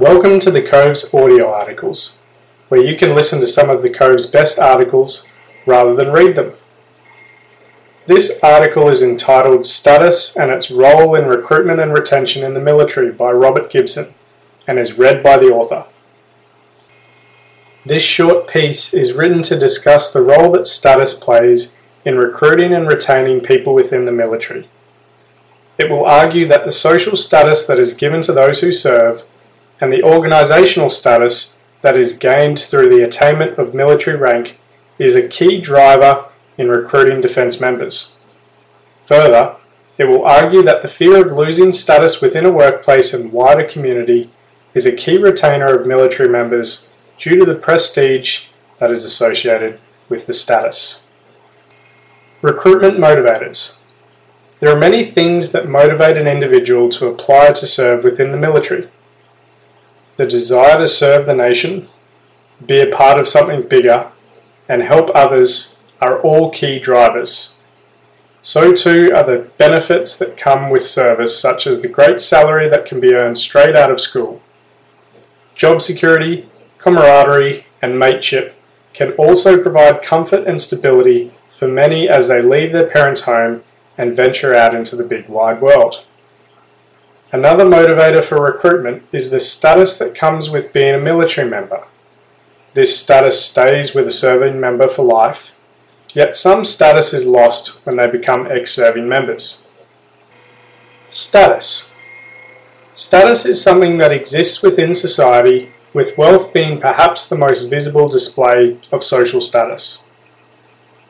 Welcome to the Cove's audio articles, where you can listen to some of the Cove's best articles rather than read them. This article is entitled Status and its Role in Recruitment and Retention in the Military by Robert Gibson and is read by the author. This short piece is written to discuss the role that status plays in recruiting and retaining people within the military. It will argue that the social status that is given to those who serve and the organisational status that is gained through the attainment of military rank is a key driver in recruiting defence members. Further, it will argue that the fear of losing status within a workplace and wider community is a key retainer of military members due to the prestige that is associated with the status. Recruitment motivators. There are many things that motivate an individual to apply to serve within the military. The desire to serve the nation, be a part of something bigger, and help others are all key drivers. So too are the benefits that come with service, such as the great salary that can be earned straight out of school. Job security, camaraderie, and mateship can also provide comfort and stability for many as they leave their parents' home and venture out into the big wide world. Another motivator for recruitment is the status that comes with being a military member. This status stays with a serving member for life, yet some status is lost when they become ex serving members. Status Status is something that exists within society with wealth being perhaps the most visible display of social status.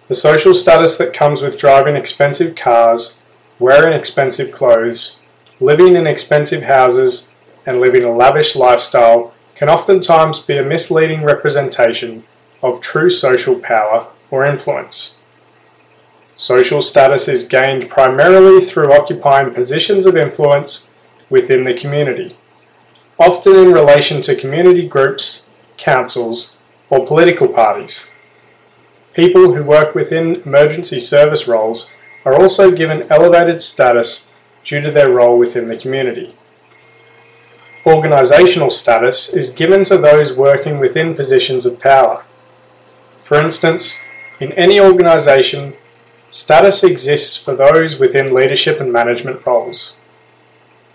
The social status that comes with driving expensive cars, wearing expensive clothes, living in expensive houses, and living a lavish lifestyle can oftentimes be a misleading representation of true social power or influence. Social status is gained primarily through occupying positions of influence within the community often in relation to community groups, councils, or political parties. People who work within emergency service roles are also given elevated status due to their role within the community. Organisational status is given to those working within positions of power. For instance, in any organisation, status exists for those within leadership and management roles.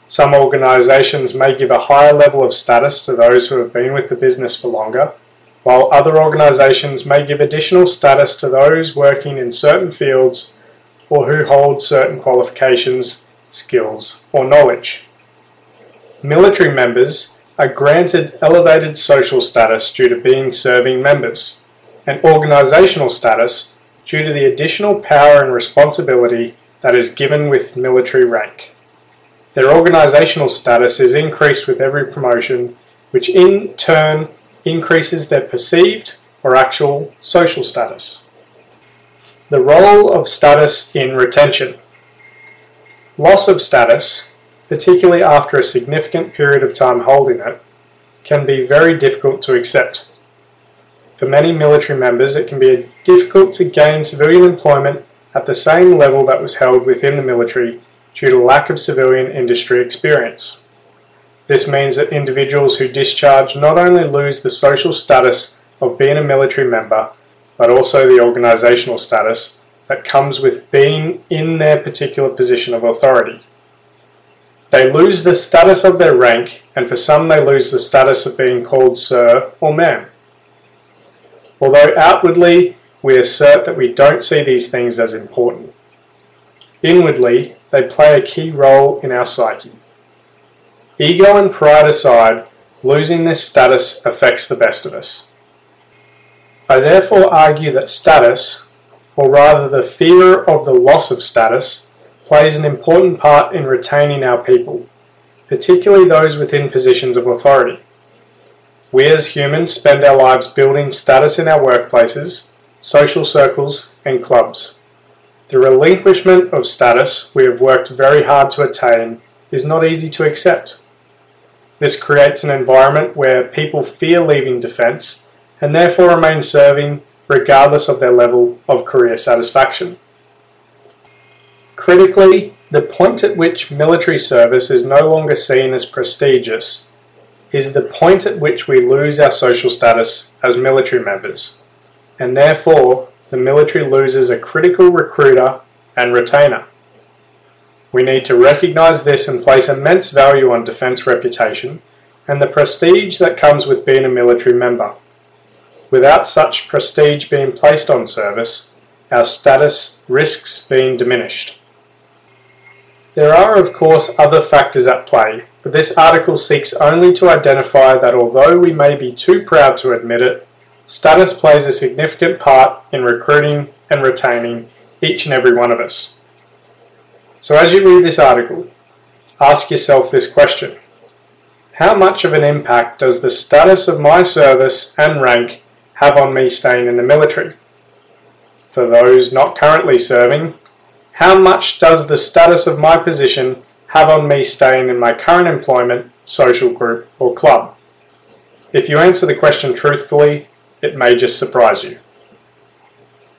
Some organisations may give a higher level of status to those who have been with the business for longer, while other organisations may give additional status to those working in certain fields or who hold certain qualifications, skills, or knowledge. Military members are granted elevated social status due to being serving members, and organisational status due to the additional power and responsibility that is given with military rank. Their organisational status is increased with every promotion, which in turn increases their perceived or actual social status. The role of status in retention. Loss of status, particularly after a significant period of time holding it, can be very difficult to accept. For many military members, it can be difficult to gain civilian employment at the same level that was held within the military due to lack of civilian industry experience. This means that individuals who discharge not only lose the social status of being a military member, but also the organisational status that comes with being in their particular position of authority. They lose the status of their rank, and for some, they lose the status of being called Sir or Ma'am. Although outwardly we assert that we don't see these things as important, inwardly they play a key role in our psyche. Ego and pride aside, losing this status affects the best of us. I therefore argue that status, or rather the fear of the loss of status, plays an important part in retaining our people, particularly those within positions of authority. We as humans spend our lives building status in our workplaces, social circles, and clubs. The relinquishment of status we have worked very hard to attain is not easy to accept. This creates an environment where people fear leaving defence and therefore remain serving regardless of their level of career satisfaction. Critically, the point at which military service is no longer seen as prestigious is the point at which we lose our social status as military members, and therefore the military loses a critical recruiter and retainer. We need to recognise this and place immense value on defence reputation and the prestige that comes with being a military member. Without such prestige being placed on service, our status risks being diminished. There are, of course, other factors at play, but this article seeks only to identify that although we may be too proud to admit it, status plays a significant part in recruiting and retaining each and every one of us. So, as you read this article, ask yourself this question How much of an impact does the status of my service and rank have on me staying in the military? For those not currently serving, how much does the status of my position have on me staying in my current employment, social group, or club? If you answer the question truthfully, it may just surprise you.